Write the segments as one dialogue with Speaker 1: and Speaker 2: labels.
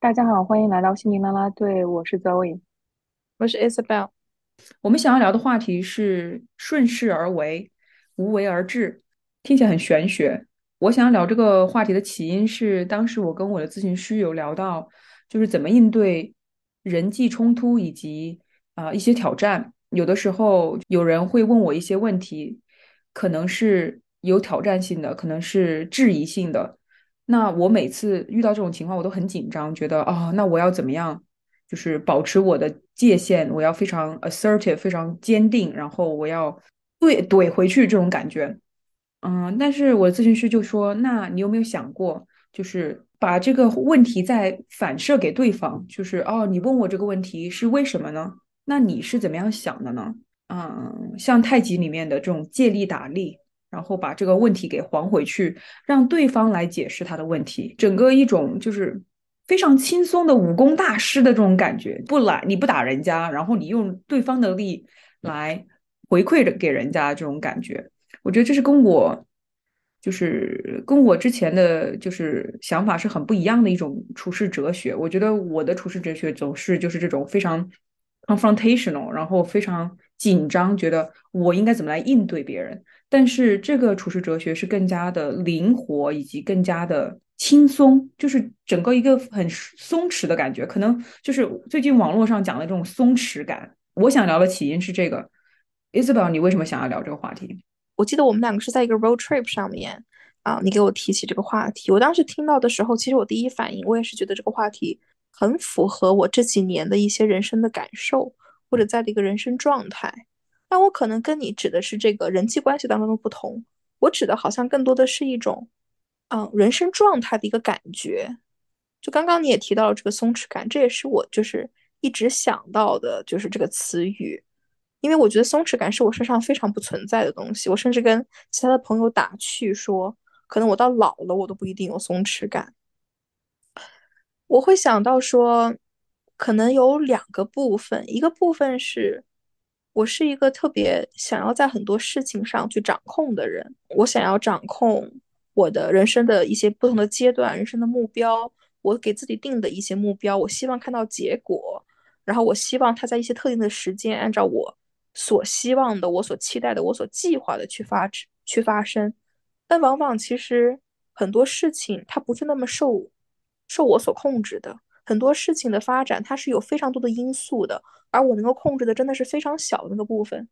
Speaker 1: 大家好，欢迎来到心灵啦啦队，我是 Zoe。
Speaker 2: 我是 Isabel，
Speaker 3: 我们想要聊的话题是顺势而为，无为而治，听起来很玄学。我想要聊这个话题的起因是，当时我跟我的咨询师有聊到，就是怎么应对人际冲突以及啊、一些挑战。有的时候有人会问我一些问题，可能是有挑战性的，可能是质疑性的。那我每次遇到这种情况，我都很紧张，觉得哦，那我要怎么样？就是保持我的界限，我要非常 assertive，非常坚定，然后我要怼怼回去这种感觉。嗯，但是我的咨询师就说，那你有没有想过，就是把这个问题再反射给对方，就是哦，你问我这个问题是为什么呢？那你是怎么样想的呢？嗯，像太极里面的这种借力打力，然后把这个问题给还回去，让对方来解释他的问题，整个一种就是非常轻松的武功大师的这种感觉。不来你不打人家，然后你用对方的力来回馈着给人家这种感觉，我觉得这是跟我就是跟我之前的就是想法是很不一样的一种处事哲学。我觉得我的处事哲学总是就是这种非常 confrontational，然后非常紧张，觉得我应该怎么来应对别人。但是这个处世哲学是更加的灵活，以及更加的轻松，就是整个一个很松弛的感觉。可能就是最近网络上讲的这种松弛感。我想聊的起因是这个，Isabel，你为什么想要聊这个话题？
Speaker 2: 我记得我们两个是在一个 road trip 上面啊，你给我提起这个话题，我当时听到的时候，其实我第一反应，我也是觉得这个话题很符合我这几年的一些人生的感受，或者在的一个人生状态。但我可能跟你指的是这个人际关系当中的不同，我指的好像更多的是一种，嗯，人生状态的一个感觉。就刚刚你也提到了这个松弛感，这也是我就是一直想到的，就是这个词语。因为我觉得松弛感是我身上非常不存在的东西，我甚至跟其他的朋友打趣说，可能我到老了，我都不一定有松弛感。我会想到说，可能有两个部分，一个部分是我是一个特别想要在很多事情上去掌控的人，我想要掌控我的人生的一些不同的阶段、人生的目标，我给自己定的一些目标，我希望看到结果，然后我希望它在一些特定的时间，按照我所希望的、我所期待的、我所计划的去发去发生。但往往其实很多事情它不是那么受受我所控制的，很多事情的发展它是有非常多的因素的，而我能够控制的真的是非常小的那个部分。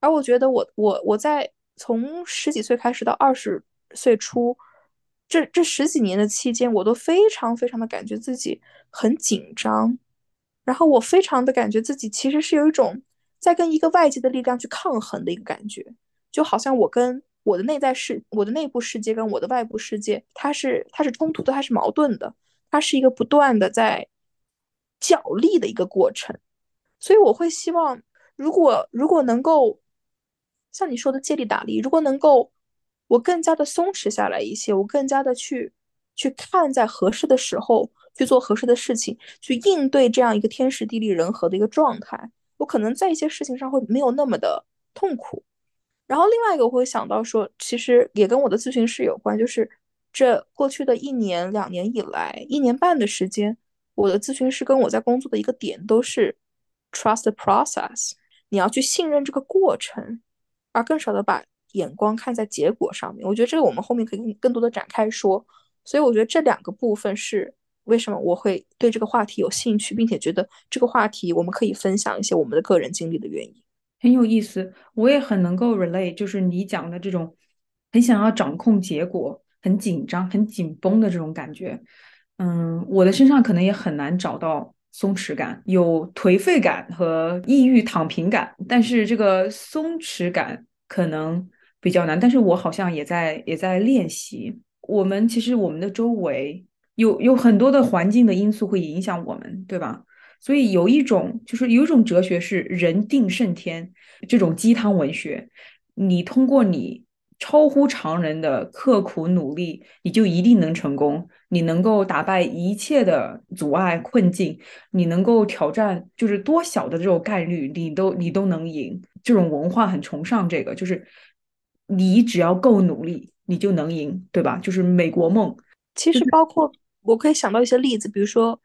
Speaker 2: 而我觉得我我我在从十几岁开始到二十岁初，这这十几年的期间，我都非常非常的感觉自己很紧张，然后我非常的感觉自己其实是有一种在跟一个外界的力量去抗衡的一个感觉，就好像我跟我的内在世、我的内部世界跟我的外部世界，它是它是冲突的，它是矛盾的，它是一个不断的在角力的一个过程。所以我会希望，如果如果能够像你说的借力打力，如果能够我更加的松弛下来一些，我更加的去去看在合适的时候去做合适的事情，去应对这样一个天时地利人和的一个状态，我可能在一些事情上会没有那么的痛苦。然后另外一个我会想到说，其实也跟我的咨询师有关，就是这过去的一年两年以来，一年半的时间，我的咨询师跟我在工作的一个点都是 trust the process，你要去信任这个过程，而更少的把眼光看在结果上面。我觉得这个我们后面可以更更多的展开说。所以我觉得这两个部分是为什么我会对这个话题有兴趣，并且觉得这个话题我们可以分享一些我们的个人经历的原因。
Speaker 3: 很有意思，我也很能够 relate，就是你讲的这种很想要掌控结果、很紧张、很紧绷的这种感觉。嗯，我的身上可能也很难找到松弛感，有颓废感和抑郁躺平感，但是这个松弛感可能比较难。但是我好像也在也在练习。我们其实我们的周围有有很多的环境的因素会影响我们，对吧？所以有一种就是有一种哲学是人定胜天这种鸡汤文学，你通过你超乎常人的刻苦努力，你就一定能成功，你能够打败一切的阻碍困境，你能够挑战就是多小的这种概率，你都你都能赢。这种文化很崇尚这个，就是你只要够努力，你就能赢，对吧？就是美国梦。
Speaker 2: 其实包括我可以想到一些例子，比如说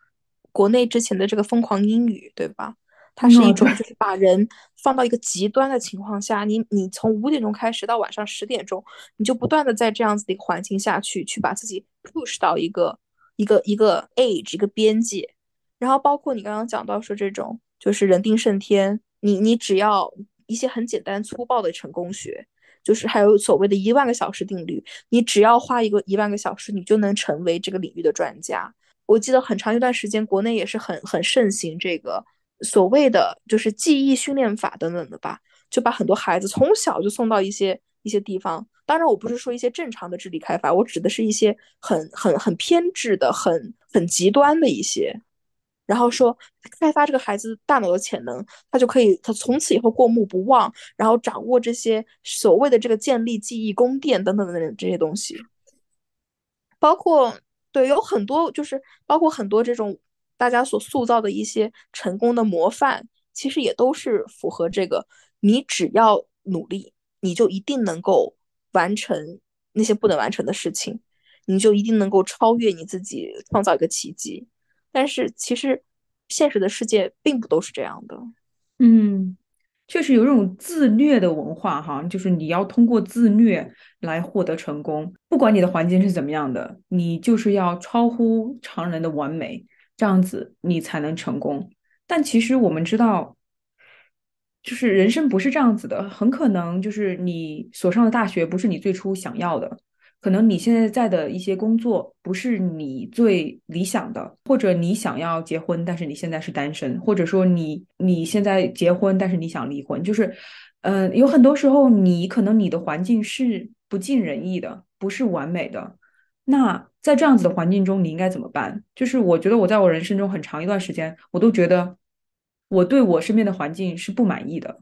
Speaker 2: 国内之前的这个疯狂英语，对吧？它是一种就是把人放到一个极端的情况下，你你从五点钟开始到晚上十点钟，你就不断的在这样子的一个环境下去去把自己 push 到一个一个一个 age 一个边界，然后包括你刚刚讲到说这种就是人定胜天，你你只要一些很简单粗暴的成功学，就是还有所谓的一万个小时定律，你只要花一个一万个小时，你就能成为这个领域的专家。我记得很长一段时间，国内也是很很盛行这个。所谓的就是记忆训练法等等的吧，就把很多孩子从小就送到一些一些地方。当然，我不是说一些正常的智力开发，我指的是一些很很很偏执的、很很极端的一些。然后说开发这个孩子大脑的潜能，他就可以他从此以后过目不忘，然后掌握这些所谓的这个建立记忆宫殿等等等等这些东西。包括对，有很多就是包括很多这种。大家所塑造的一些成功的模范，其实也都是符合这个：你只要努力，你就一定能够完成那些不能完成的事情，你就一定能够超越你自己，创造一个奇迹。但是其实现实的世界并不都是这样的。
Speaker 3: 嗯，确实有这种自虐的文化，哈，就是你要通过自虐来获得成功，不管你的环境是怎么样的，你就是要超乎常人的完美。这样子你才能成功，但其实我们知道，就是人生不是这样子的，很可能就是你所上的大学不是你最初想要的，可能你现在在的一些工作不是你最理想的，或者你想要结婚，但是你现在是单身，或者说你你现在结婚，但是你想离婚，就是，嗯，有很多时候你可能你的环境是不尽人意的，不是完美的。那在这样子的环境中，你应该怎么办？就是我觉得我在我人生中很长一段时间，我都觉得我对我身边的环境是不满意的，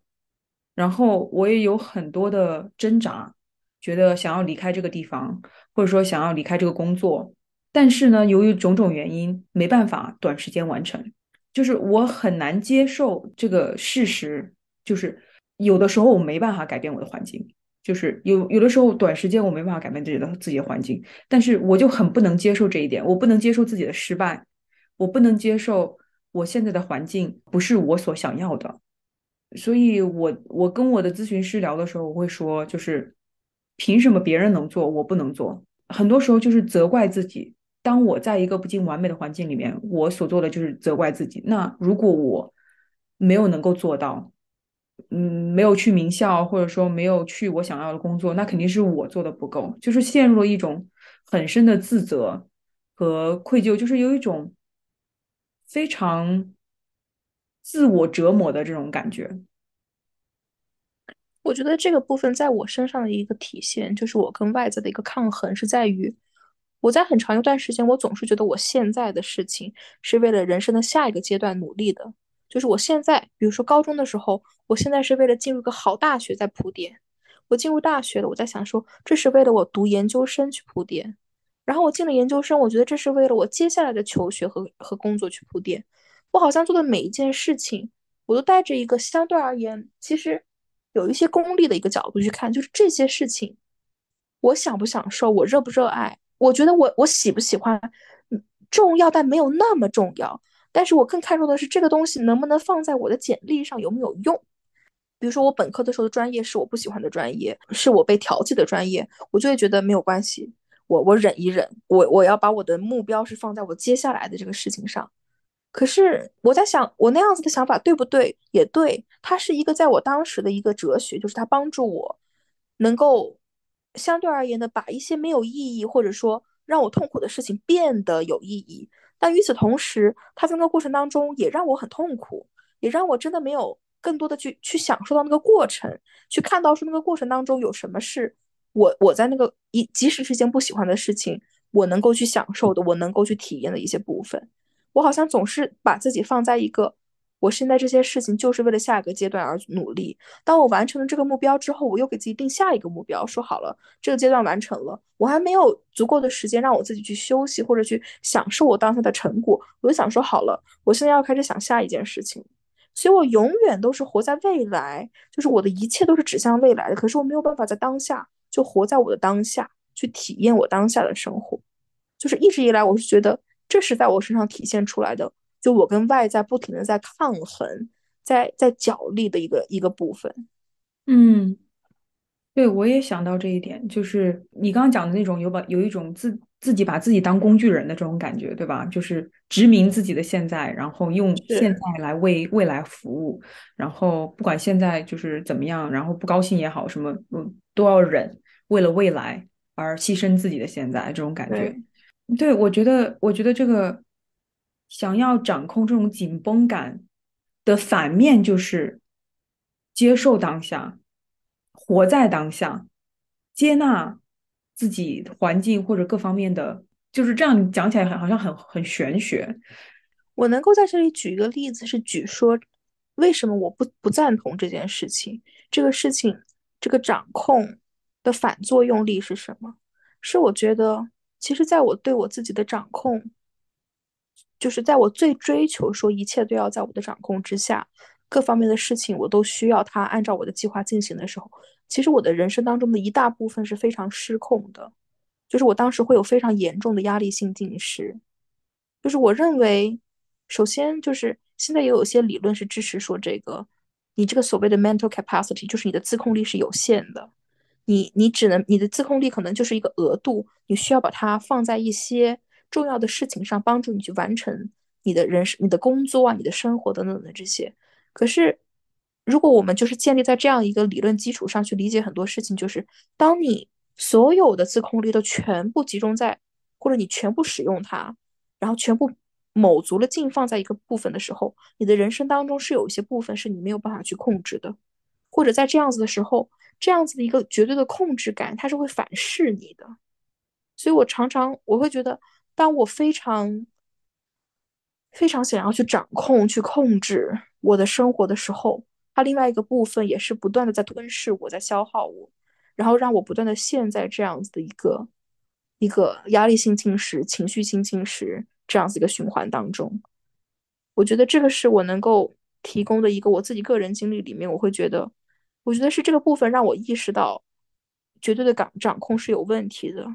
Speaker 3: 然后我也有很多的挣扎，觉得想要离开这个地方，或者说想要离开这个工作，但是呢，由于种种原因，没办法短时间完成，就是我很难接受这个事实，就是有的时候我没办法改变我的环境。就是有有的时候，短时间我没办法改变自己的自己的环境，但是我就很不能接受这一点，我不能接受自己的失败，我不能接受我现在的环境不是我所想要的，所以我我跟我的咨询师聊的时候，我会说，就是凭什么别人能做，我不能做？很多时候就是责怪自己。当我在一个不尽完美的环境里面，我所做的就是责怪自己。那如果我没有能够做到，嗯，没有去名校，或者说没有去我想要的工作，那肯定是我做的不够，就是陷入了一种很深的自责和愧疚，就是有一种非常自我折磨的这种感觉。
Speaker 2: 我觉得这个部分在我身上的一个体现，就是我跟外在的一个抗衡，是在于我在很长一段时间，我总是觉得我现在的事情是为了人生的下一个阶段努力的。就是我现在，比如说高中的时候，我现在是为了进入个好大学在铺垫。我进入大学了，我在想说，这是为了我读研究生去铺垫。然后我进了研究生，我觉得这是为了我接下来的求学和和工作去铺垫。我好像做的每一件事情，我都带着一个相对而言，其实有一些功利的一个角度去看，就是这些事情，我享不享受，我热不热爱，我觉得我我喜不喜欢，重要但没有那么重要。但是我更看重的是这个东西能不能放在我的简历上有没有用。比如说我本科的时候的专业是我不喜欢的专业，是我被调剂的专业，我就会觉得没有关系，我我忍一忍，我我要把我的目标是放在我接下来的这个事情上。可是我在想，我那样子的想法对不对？也对，它是一个在我当时的一个哲学，就是它帮助我能够相对而言的把一些没有意义或者说让我痛苦的事情变得有意义。但与此同时，他在那个过程当中也让我很痛苦，也让我真的没有更多的去去享受到那个过程，去看到说那个过程当中有什么是我我在那个一即使是件不喜欢的事情，我能够去享受的，我能够去体验的一些部分。我好像总是把自己放在一个。我现在这些事情就是为了下一个阶段而努力。当我完成了这个目标之后，我又给自己定下一个目标，说好了这个阶段完成了，我还没有足够的时间让我自己去休息或者去享受我当下的成果。我就想说好了，我现在要开始想下一件事情。所以我永远都是活在未来，就是我的一切都是指向未来的。可是我没有办法在当下就活在我的当下，去体验我当下的生活。就是一直以来，我是觉得这是在我身上体现出来的。就我跟外在不停的在抗衡，在在角力的一个一个部分。
Speaker 3: 嗯。对，我也想到这一点，就是你刚刚讲的那种有把有一种自自己把自己当工具人的这种感觉，对吧？就是殖民自己的现在，然后用现在来为未来服务，然后不管现在就是怎么样，然后不高兴也好，什么嗯都要忍，为了未来而牺牲自己的现在，这种感觉。对，我觉得，我觉得这个想要掌控这种紧绷感的反面就是接受当下。活在当下，接纳自己环境或者各方面的，就是这样讲起来，好像很很玄学。
Speaker 2: 我能够在这里举一个例子，是举说为什么我不不赞同这件事情。这个事情，这个掌控的反作用力是什么？是我觉得，其实在我对我自己的掌控，就是在我最追求说一切都要在我的掌控之下。各方面的事情我都需要他按照我的计划进行的时候，其实我的人生当中的一大部分是非常失控的，就是我当时会有非常严重的压力性近视，就是我认为，首先就是现在也有些理论是支持说这个，你这个所谓的 mental capacity 就是你的自控力是有限的，你你只能你的自控力可能就是一个额度，你需要把它放在一些重要的事情上，帮助你去完成你的人生、你的工作啊、你的生活等等的这些。可是，如果我们就是建立在这样一个理论基础上去理解很多事情，就是当你所有的自控力都全部集中在，或者你全部使用它，然后全部卯足了劲放在一个部分的时候，你的人生当中是有一些部分是你没有办法去控制的，或者在这样子的时候，这样子的一个绝对的控制感，它是会反噬你的。所以我常常我会觉得，当我非常非常想要去掌控、去控制。我的生活的时候，它另外一个部分也是不断的在吞噬我，在消耗我，然后让我不断的陷在这样子的一个一个压力性进食、情绪性进食这样子一个循环当中。我觉得这个是我能够提供的一个我自己个人经历里面，我会觉得，我觉得是这个部分让我意识到，绝对的掌掌控是有问题的，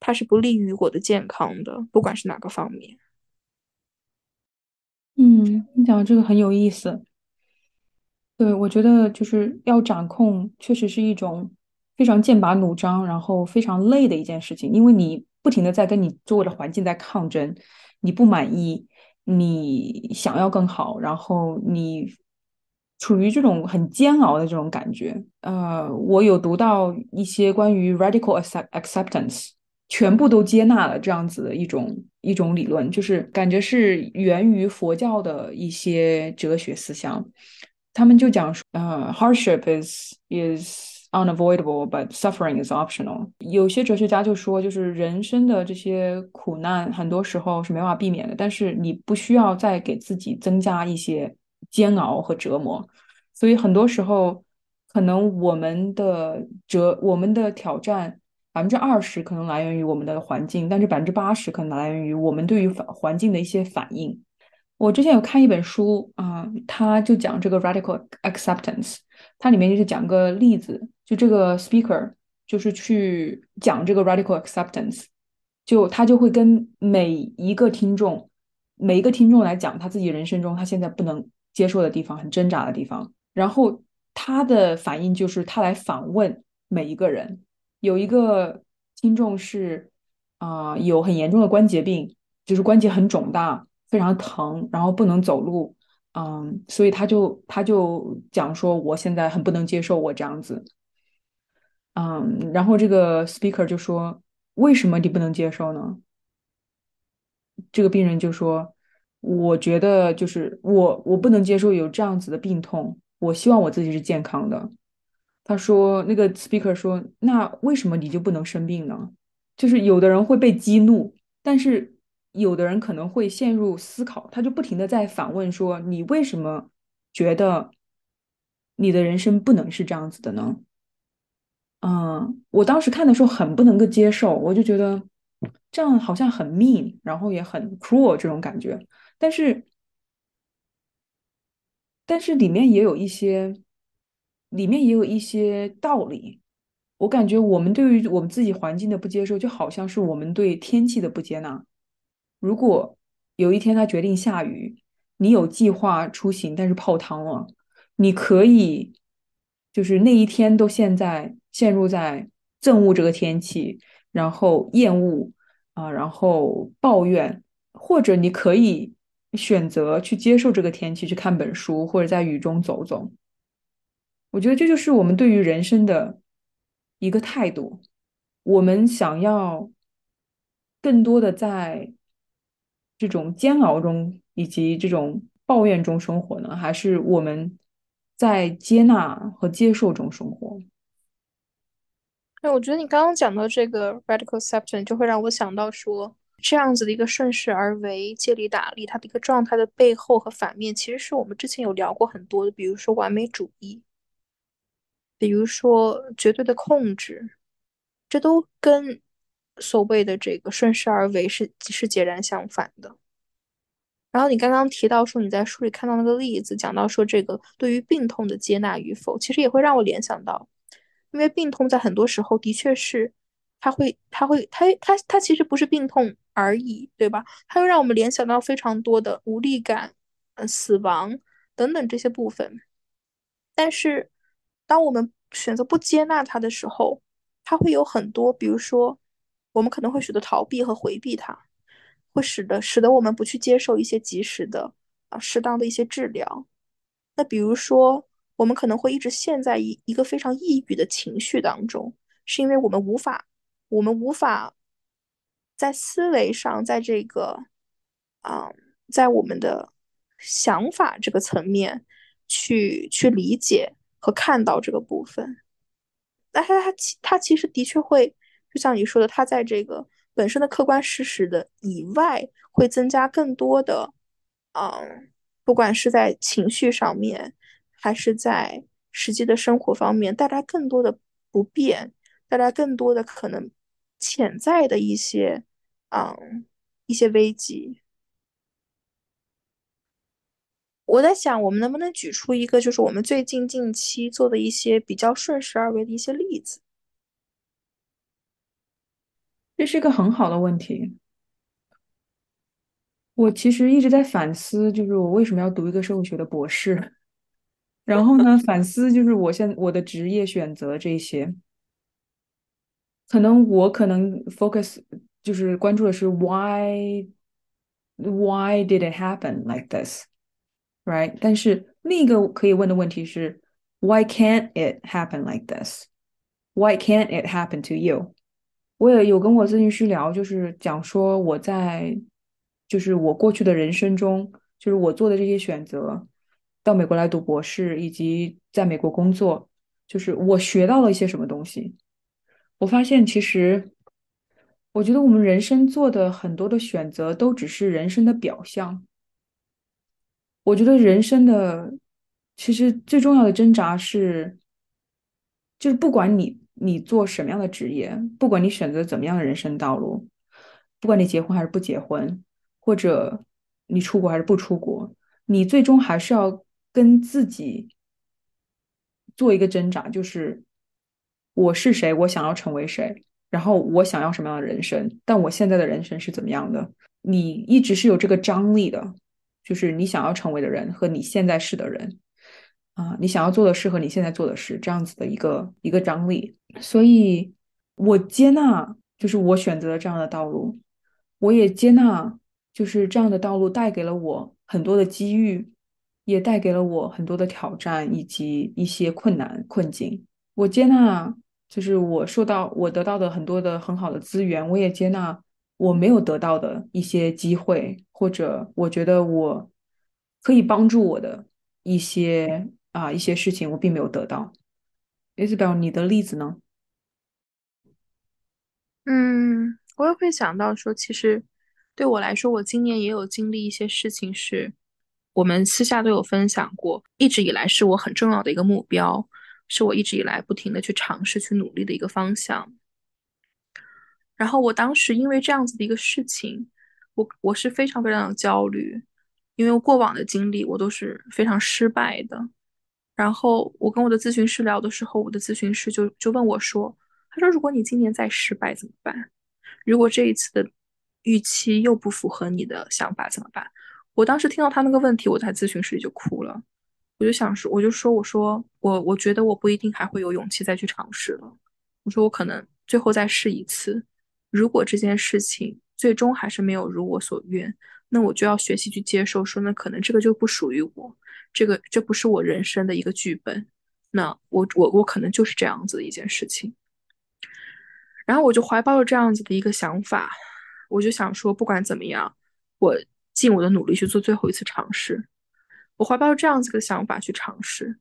Speaker 2: 它是不利于我的健康的，不管是哪个方面。
Speaker 3: 嗯，你讲的这个很有意思。对，我觉得就是要掌控，确实是一种非常剑拔弩张，然后非常累的一件事情，因为你不停的在跟你周围的环境在抗争，你不满意，你想要更好，然后你处于这种很煎熬的这种感觉。呃，我有读到一些关于 radical accept acceptance，。全部都接纳了这样子的一种一种理论，就是感觉是源于佛教的一些哲学思想。他们就讲说，呃，hardship is is unavoidable，but suffering is optional。有些哲学家就说，就是人生的这些苦难，很多时候是没法避免的，但是你不需要再给自己增加一些煎熬和折磨。所以很多时候，可能我们的折，我们的挑战。百分之二十可能来源于我们的环境，但是百分之八十可能来源于我们对于反环境的一些反应。我之前有看一本书啊，他就讲这个 radical acceptance，它里面就是讲个例子，就这个 speaker 就是去讲这个 radical acceptance，就他就会跟每一个听众，每一个听众来讲他自己人生中他现在不能接受的地方，很挣扎的地方，然后他的反应就是他来反问每一个人。有一个听众是啊，有很严重的关节病，就是关节很肿大，非常疼，然后不能走路，嗯，所以他就他就讲说，我现在很不能接受我这样子，嗯，然后这个 speaker 就说，为什么你不能接受呢？这个病人就说，我觉得就是我我不能接受有这样子的病痛，我希望我自己是健康的。他说：“那个 speaker 说，那为什么你就不能生病呢？就是有的人会被激怒，但是有的人可能会陷入思考，他就不停的在反问说：你为什么觉得你的人生不能是这样子的呢？嗯，我当时看的时候很不能够接受，我就觉得这样好像很 mean，然后也很 cruel 这种感觉。但是，但是里面也有一些。”里面也有一些道理，我感觉我们对于我们自己环境的不接受，就好像是我们对天气的不接纳。如果有一天它决定下雨，你有计划出行，但是泡汤了，你可以就是那一天都陷在陷入在憎恶这个天气，然后厌恶啊，然后抱怨，或者你可以选择去接受这个天气，去看本书，或者在雨中走走。我觉得这就是我们对于人生的一个态度。我们想要更多的在这种煎熬中以及这种抱怨中生活呢，还是我们在接纳和接受中生活？
Speaker 2: 哎，我觉得你刚刚讲的这个 radical acceptance 就会让我想到说，这样子的一个顺势而为、借力打力，它的一个状态的背后和反面，其实是我们之前有聊过很多的，比如说完美主义，比如说绝对的控制，这都跟所谓的这个顺势而为是是截然相反的。然后你刚刚提到说你在书里看到那个例子，讲到说这个对于病痛的接纳与否，其实也会让我联想到，因为病痛在很多时候的确是，它会，它会，它它它其实不是病痛而已，对吧？它会让我们联想到非常多的无力感、呃死亡等等这些部分。但是当我们选择不接纳它的时候，它会有很多，比如说我们可能会选择逃避和回避它。会使得使得我们不去接受一些及时的啊适当的一些治疗。那比如说，我们可能会一直陷在一一个非常抑郁的情绪当中，是因为我们无法我们无法在思维上，在这个啊，在我们的想法这个层面去去理解和看到这个部分。但是它其它其实的确会，就像你说的，它在这个。本身的客观事实的以外，会增加更多的，嗯，不管是在情绪上面，还是在实际的生活方面，带来更多的不便，带来更多的可能潜在的一些，嗯，一些危机。我在想，我们能不能举出一个，就是我们最近近期做的一些比较顺势而为的一些例子？
Speaker 3: 这是一个很好的问题。我其实一直在反思，就是我为什么要读一个社会学的博士。然后呢，反思就是我现我的职业选择这些，可能我可能 focus 就是关注的是 why why did it happen like this？right，但是另一个可以问的问题是 why can't it happen like this？Why can't it happen to you？我也有跟我咨询师聊，就是讲说我在，就是我过去的人生中，就是我做的这些选择，到美国来读博士，以及在美国工作，就是我学到了一些什么东西。我发现其实，我觉得我们人生做的很多的选择都只是人生的表象。我觉得人生的其实最重要的挣扎是，就是不管你。你做什么样的职业，不管你选择怎么样的人生道路，不管你结婚还是不结婚，或者你出国还是不出国，你最终还是要跟自己做一个挣扎，就是我是谁，我想要成为谁，然后我想要什么样的人生，但我现在的人生是怎么样的？你一直是有这个张力的，就是你想要成为的人和你现在是的人。啊，你想要做的事和你现在做的事，这样子的一个一个张力，所以我接纳，就是我选择了这样的道路，我也接纳，就是这样的道路带给了我很多的机遇，也带给了我很多的挑战以及一些困难困境。我接纳，就是我受到我得到的很多的很好的资源，我也接纳我没有得到的一些机会，或者我觉得我可以帮助我的一些。啊，一些事情我并没有得到。Isabel，你的例子呢？
Speaker 2: 嗯，我也会想到说，其实对我来说，我今年也有经历一些事情，是我们私下都有分享过，一直以来是我很重要的一个目标，是我一直以来不停的去尝试、去努力的一个方向。然后我当时因为这样子的一个事情，我我是非常非常的焦虑，因为过往的经历我都是非常失败的。然后我跟我的咨询师聊的时候，我的咨询师就就问我说：“他说如果你今年再失败怎么办？如果这一次的预期又不符合你的想法，怎么办？我当时听到他那个问题，我在咨询室里就哭了。我就想说，我就说，我说我我觉得我不一定还会有勇气再去尝试了。我说我可能最后再试一次，如果这件事情最终还是没有如我所愿，那我就要学习去接受，说那可能这个就不属于我，这个这不是我人生的一个剧本。那我我我可能就是这样子的一件事情。然后我就怀抱着这样子的一个想法，我就想说，不管怎么样，我尽我的努力去做最后一次尝试。我怀抱着这样子的想法去尝试。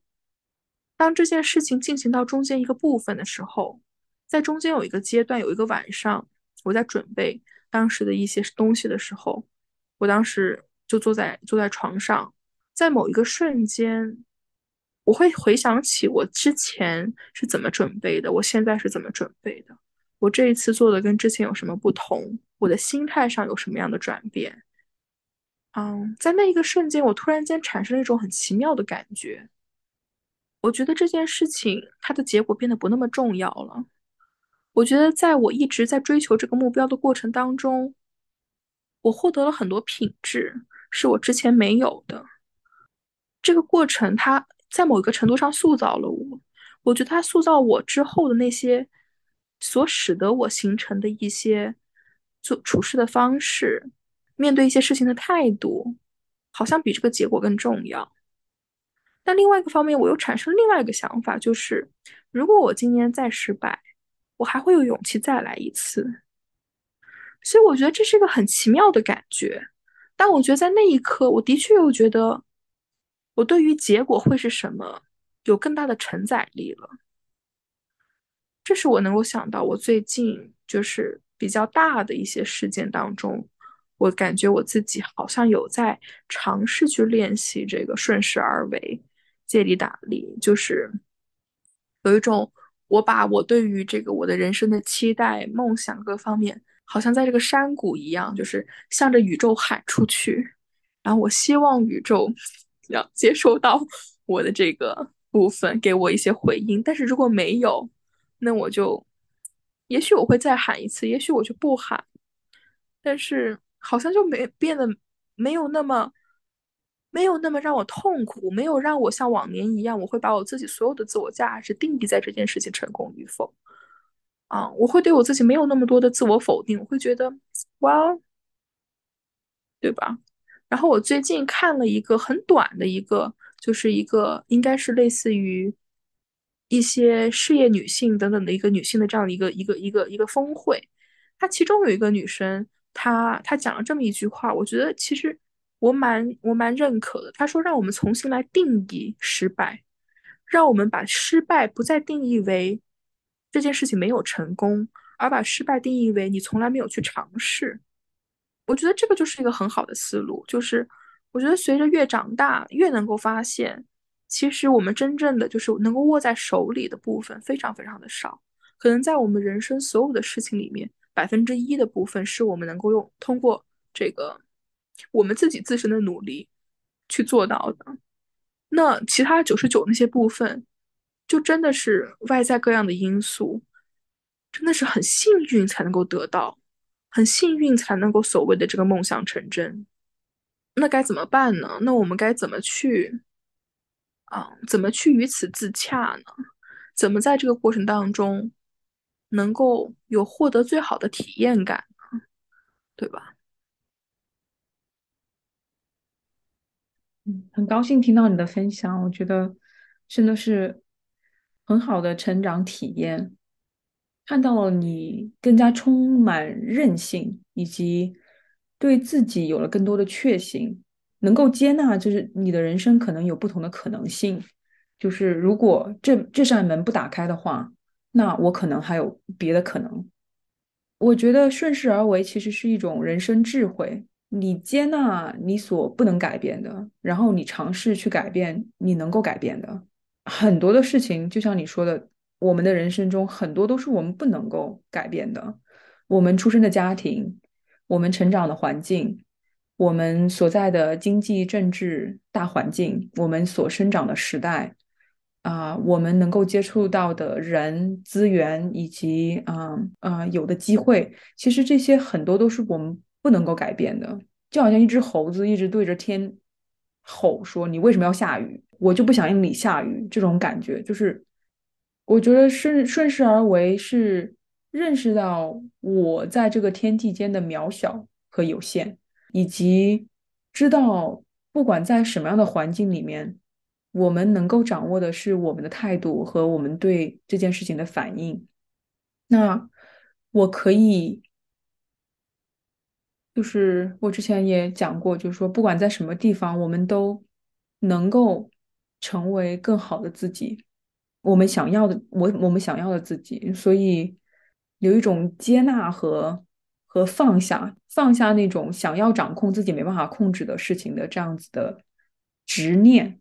Speaker 2: 当这件事情进行到中间一个部分的时候，在中间有一个阶段，有一个晚上，我在准备当时的一些东西的时候，我当时就坐在坐在床上，在某一个瞬间，我会回想起我之前是怎么准备的，我现在是怎么准备的，我这一次做的跟之前有什么不同，我的心态上有什么样的转变。嗯，在那一个瞬间，我突然间产生了一种很奇妙的感觉。我觉得这件事情它的结果变得不那么重要了。我觉得在我一直在追求这个目标的过程当中，我获得了很多品质，是我之前没有的。这个过程它在某一个程度上塑造了我。我觉得它塑造我之后的那些，所使得我形成的一些做处事的方式。面对一些事情的态度，好像比这个结果更重要。但另外一个方面，我又产生另外一个想法，就是如果我今年再失败，我还会有勇气再来一次。所以我觉得这是一个很奇妙的感觉。但我觉得在那一刻，我的确又觉得，我对于结果会是什么有更大的承载力了。这是我能够想到，我最近就是比较大的一些事件当中。我感觉我自己好像有在尝试去练习这个顺势而为、借力打力，就是有一种我把我对于这个我的人生的期待、梦想各方面，好像在这个山谷一样，就是向着宇宙喊出去，然后我希望宇宙 要接收到 我的这个部分，给我一些回应。但是如果没有，那我就也许我会再喊一次，也许我就不喊，但是。好像就没变得没有那么没有那么让我痛苦，没有让我像往年一样，我会把我自己所有的自我价值定义在这件事情成功与否啊，我会对我自己没有那么多的自我否定，我会觉得哇，对吧？然后我最近看了一个很短的一个，就是一个应该是类似于一些事业女性等等的一个女性的这样的一个一个一个一个峰会，她其中有一个女生。她她讲了这么一句话，我觉得其实我蛮我蛮认可的。他说：“让我们重新来定义失败，让我们把失败不再定义为这件事情没有成功，而把失败定义为你从来没有去尝试。”我觉得这个就是一个很好的思路。就是我觉得随着越长大，越能够发现，其实我们真正的就是能够握在手里的部分非常非常的少。可能在我们人生所有的事情里面。百分之一的部分是我们能够用通过这个我们自己自身的努力去做到的，那其他九十九那些部分，就真的是外在各样的因素，真的是很幸运才能够得到，很幸运才能够所谓的这个梦想成真。那该怎么办呢？那我们该怎么去啊？怎么去与此自洽呢？怎么在这个过程当中？能够有获得最好的体验感，对吧？
Speaker 3: 很高兴听到你的分享，我觉得真的是很好的成长体验，看到了你更加充满韧性，以及对自己有了更多的确信，能够接纳，就是你的人生可能有不同的可能性，就是如果这这扇门不打开的话。那我可能还有别的可能。我觉得顺势而为其实是一种人生智慧。你接纳你所不能改变的，然后你尝试去改变你能够改变的。很多的事情，就像你说的，我们的人生中很多都是我们不能够改变的。我们出生的家庭，我们成长的环境，我们所在的经济政治大环境，我们所生长的时代。啊，我们能够接触到的人、资源以及啊啊有的机会，其实这些很多都是我们不能够改变的，就好像一只猴子一直对着天吼说：“你为什么要下雨？我就不想让你下雨。”这种感觉就是，我觉得顺顺势而为是认识到我在这个天地间的渺小和有限，以及知道不管在什么样的环境里面，我们能够掌握的是我们的态度和我们对这件事情的反应。那我可以。就是我之前也讲过，就是说，不管在什么地方，我们都能够成为更好的自己，我们想要的，我我们想要的自己。所以有一种接纳和和放下，放下那种想要掌控自己没办法控制的事情的这样子的执念。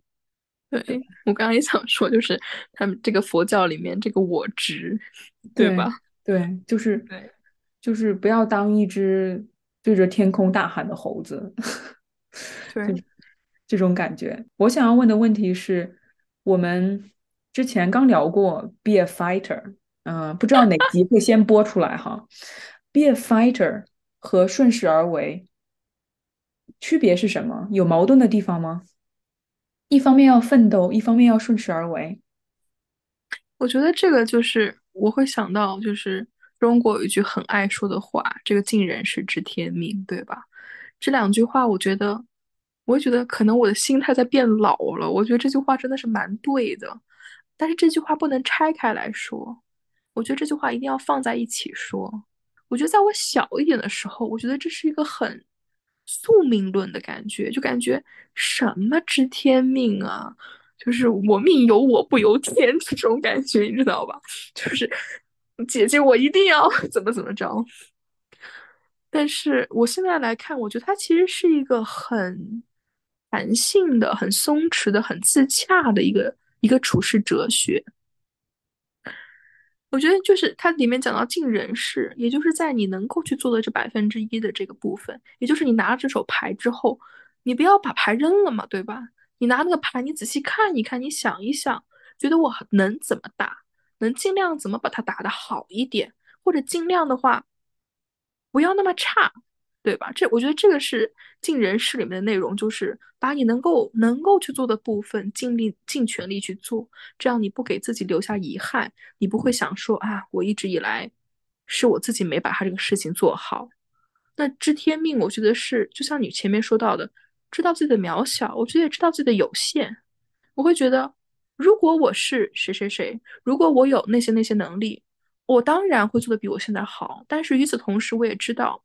Speaker 2: 对 我刚刚也想说，就是他们这个佛教里面这个我执，
Speaker 3: 对
Speaker 2: 吧？
Speaker 3: 对，就是
Speaker 2: 对，
Speaker 3: 就是不要当一只。对着天空大喊的猴子，
Speaker 2: 对，
Speaker 3: 这种感觉。我想要问的问题是，我们之前刚聊过 “be a fighter”，嗯，不知道哪集会先播出来哈。“be a fighter” 和“顺势而为”区别是什么？有矛盾的地方吗？一方面要奋斗，一方面要顺势而为。
Speaker 2: 我觉得这个就是我会想到，就是。中国有一句很爱说的话，这个“尽人事，知天命”，对吧？这两句话，我觉得，我觉得可能我的心态在变老了。我觉得这句话真的是蛮对的，但是这句话不能拆开来说。我觉得这句话一定要放在一起说。我觉得在我小一点的时候，我觉得这是一个很宿命论的感觉，就感觉什么知天命啊，就是我命由我不由天 这种感觉，你知道吧？就是。姐姐，我一定要 怎么怎么着。但是我现在来看，我觉得它其实是一个很弹性的、很松弛的、很自洽的一个一个处事哲学。我觉得就是它里面讲到尽人事，也就是在你能够去做的这百分之一的这个部分，也就是你拿了这手牌之后，你不要把牌扔了嘛，对吧？你拿那个牌，你仔细看一看，你想一想，觉得我能怎么打？能尽量怎么把它打得好一点，或者尽量的话不要那么差，对吧？这我觉得这个是尽人事里面的内容，就是把你能够能够去做的部分尽力尽全力去做，这样你不给自己留下遗憾，你不会想说啊，我一直以来是我自己没把他这个事情做好。那知天命，我觉得是就像你前面说到的，知道自己的渺小，我觉得也知道自己的有限，我会觉得。如果我是谁谁谁，如果我有那些那些能力，我当然会做的比我现在好。但是与此同时，我也知道，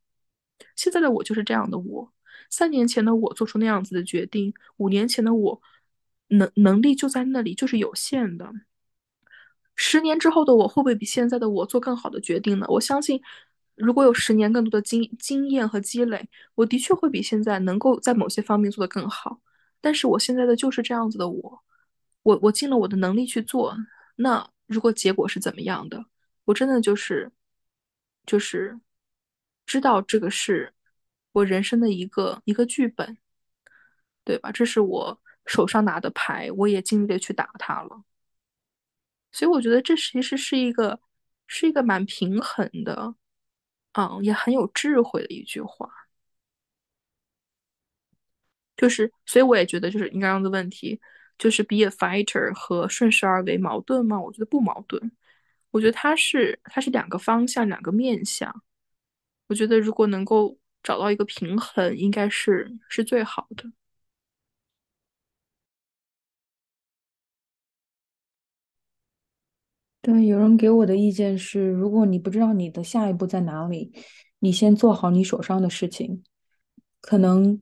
Speaker 2: 现在的我就是这样的我。三年前的我做出那样子的决定，五年前的我能能力就在那里，就是有限的。十年之后的我会不会比现在的我做更好的决定呢？我相信，如果有十年更多的经经验和积累，我的确会比现在能够在某些方面做得更好。但是我现在的就是这样子的我。我我尽了我的能力去做，那如果结果是怎么样的，我真的就是就是知道这个是我人生的一个一个剧本，对吧？这是我手上拿的牌，我也尽力的去打它了。所以我觉得这其实是一个是一个蛮平衡的，嗯，也很有智慧的一句话。就是，所以我也觉得，就是你刚刚的问题。就是 be a fighter 和顺势而为矛盾吗？我觉得不矛盾。我觉得它是它是两个方向，两个面向。我觉得如果能够找到一个平衡，应该是是最好的。
Speaker 3: 对，有人给我的意见是：如果你不知道你的下一步在哪里，你先做好你手上的事情，可能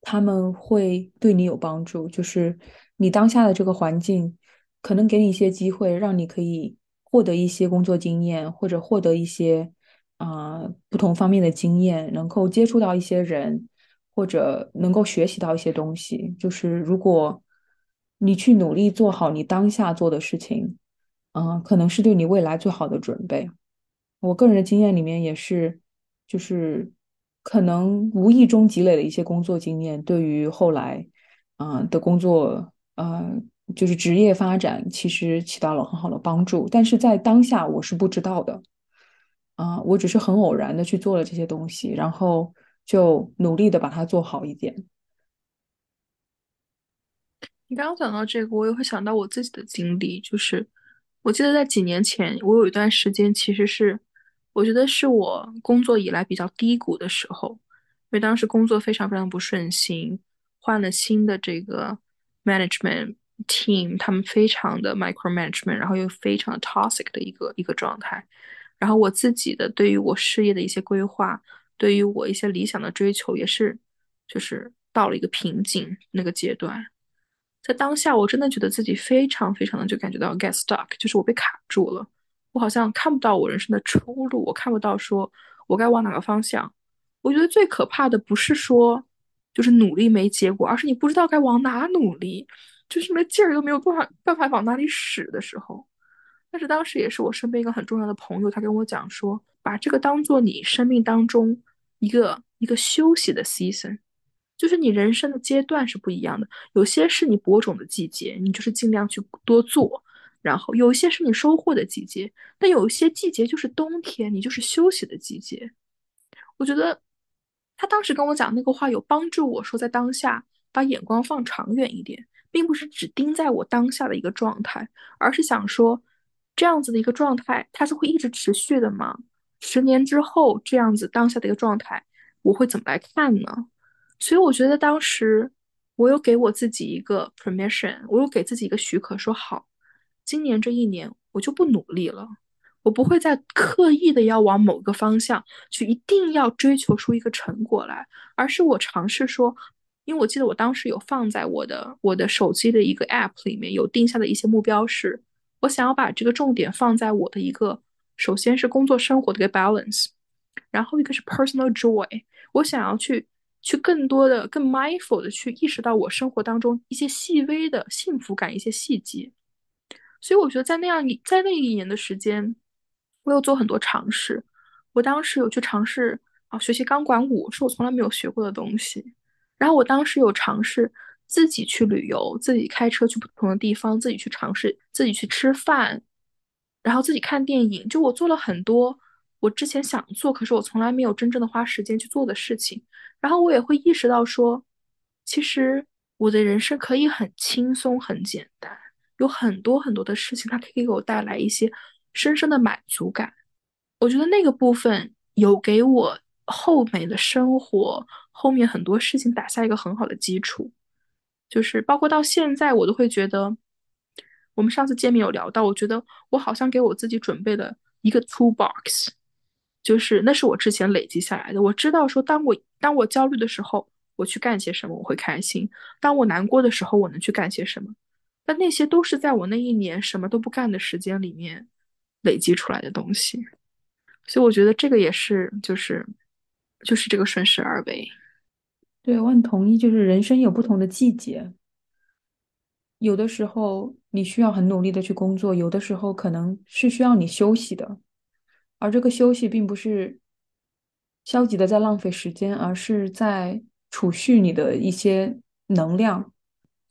Speaker 3: 他们会对你有帮助。就是。你当下的这个环境，可能给你一些机会，让你可以获得一些工作经验，或者获得一些啊不同方面的经验，能够接触到一些人，或者能够学习到一些东西。就是如果你去努力做好你当下做的事情，嗯，可能是对你未来最好的准备。我个人的经验里面也是，就是可能无意中积累的一些工作经验，对于后来嗯的工作。呃，就是职业发展其实起到了很好的帮助，但是在当下我是不知道的，啊，我只是很偶然的去做了这些东西，然后就努力的把它做好一点。
Speaker 2: 你刚刚讲到这个，我也会想到我自己的经历，就是我记得在几年前，我有一段时间其实是，我觉得是我工作以来比较低谷的时候，因为当时工作非常非常不顺心，换了新的这个 management team，他们非常的 micro management，然后又非常的 toxic 的一个一个状态，然后我自己的对于我事业的一些规划，对于我一些理想的追求，也是就是到了一个瓶颈那个阶段。在当下，我真的觉得自己非常非常的就感觉到 get stuck，就是我被卡住了，我好像看不到我人生的出路，我看不到说我该往哪个方向。我觉得最可怕的不是说就是努力没结果，而是你不知道该往哪努力，就是那劲儿都没有办法办法往哪里使的时候。但是当时也是我身边一个很重要的朋友，他跟我讲说，把这个当做你生命当中一个一个休息的 season。就是你人生的阶段是不一样的，有些是你播种的季节，你就是尽量去多做；然后有一些是你收获的季节，但有一些季节就是冬天，你就是休息的季节。我觉得他当时跟我讲那个话，有帮助我说在当下把眼光放长远一点，并不是只盯在我当下的一个状态，而是想说这样子的一个状态，它是会一直持续的吗？十年之后这样子当下的一个状态，我会怎么来看呢？所以我觉得当时我有给我自己一个 permission，我有给自己一个许可，说好，今年这一年我就不努力了，我不会再刻意的要往某个方向去，一定要追求出一个成果来，而是我尝试说，因为我记得我当时有放在我的我的手机的一个 app 里面有定下的一些目标，是我想要把这个重点放在我的一个，首先是工作生活的一个 balance，然后一个是 personal joy，我想要去。去更多的、更 mindful 的去意识到我生活当中一些细微的幸福感、一些细节。所以我觉得在那样在那一年的时间，我有做很多尝试。我当时有去尝试啊，学习钢管舞，是我从来没有学过的东西。然后我当时有尝试自己去旅游，自己开车去不同的地方，自己去尝试，自己去吃饭，然后自己看电影。就我做了很多。我之前想做，可是我从来没有真正的花时间去做的事情。然后我也会意识到说，其实我的人生可以很轻松、很简单，有很多很多的事情，它可以给我带来一些深深的满足感。我觉得那个部分有给我后面的生活、后面很多事情打下一个很好的基础。就是包括到现在，我都会觉得，我们上次见面有聊到，我觉得我好像给我自己准备了一个 tool box。就是那是我之前累积下来的。我知道说，当我当我焦虑的时候，我去干些什么，我会开心；当我难过的时候，我能去干些什么。但那些都是在我那一年什么都不干的时间里面累积出来的东西。所以我觉得这个也是，就是就是这个顺势而为。
Speaker 3: 对，我很同意。就是人生有不同的季节，有的时候你需要很努力的去工作，有的时候可能是需要你休息的。而这个休息并不是消极的在浪费时间，而是在储蓄你的一些能量。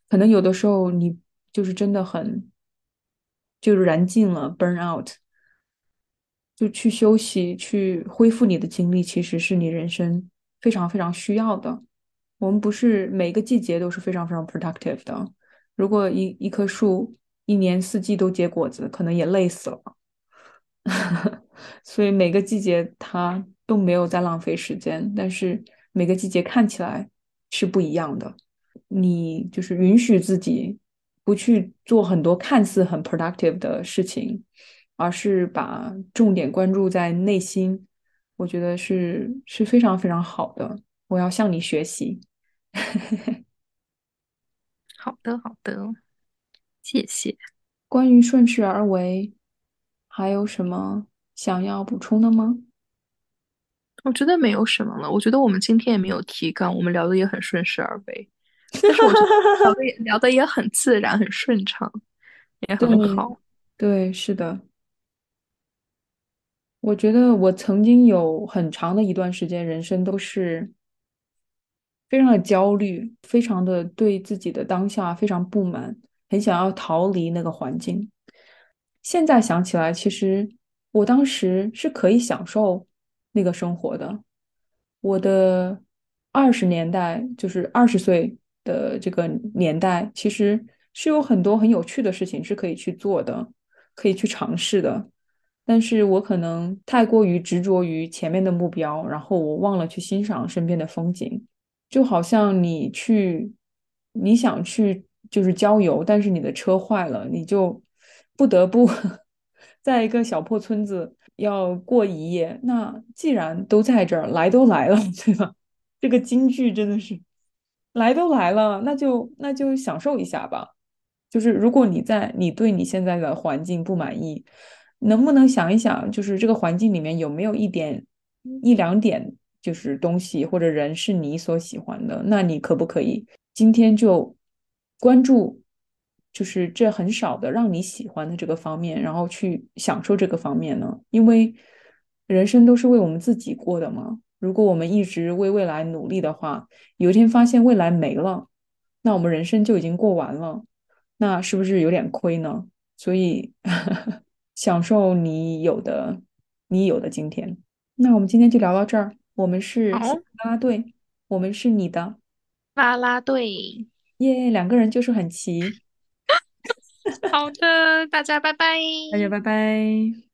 Speaker 3: 可能有的时候你就是真的很就是燃尽了，burn out，就去休息，去恢复你的精力，其实是你人生非常非常需要的。我们不是每个季节都是非常非常 productive 的。如果一一棵树一年四季都结果子，可能也累死了。所以每个季节它都没有在浪费时间，但是每个季节看起来是不一样的。你就是允许自己不去做很多看似很 productive 的事情，而是把重点关注在内心，我觉得是是非常非常好的。我要向你学习。
Speaker 2: 好的，好的，谢谢。
Speaker 3: 关于顺势而为。还有什么想要补充的吗？
Speaker 2: 我觉得没有什么了。我觉得我们今天也没有提纲，我们聊的也很顺势而为。但是我觉得 聊的也聊的也很自然，很顺畅，也很好。
Speaker 3: 对，是的。我觉得我曾经有很长的一段时间，人生都是非常的焦虑，非常的对自己的当下非常不满，很想要逃离那个环境。现在想起来，其实我当时是可以享受那个生活的。我的二十年代，就是二十岁的这个年代，其实是有很多很有趣的事情是可以去做的，可以去尝试的。但是我可能太过于执着于前面的目标，然后我忘了去欣赏身边的风景。就好像你去，你想去就是郊游，但是你的车坏了，你就不得不 在一个小破村子要过一夜。那既然都在这儿，来都来了，对吧？这个京剧真的是来都来了，那就那就享受一下吧。就是如果你在你对你现在的环境不满意，能不能想一想，就是这个环境里面有没有一点一两点？就是东西或者人是你所喜欢的，那你可不可以今天就关注，就是这很少的让你喜欢的这个方面，然后去享受这个方面呢？因为人生都是为我们自己过的嘛。如果我们一直为未来努力的话，有一天发现未来没了，那我们人生就已经过完了，那是不是有点亏呢？所以享受你有的，你有的今天。那我们今天就聊到这儿。我们是
Speaker 2: 好，
Speaker 3: 啦啦队，我们是你的
Speaker 2: 啦啦队，
Speaker 3: 耶，两个人就是很齐。
Speaker 2: 好的，大家拜拜。
Speaker 3: 大家拜拜。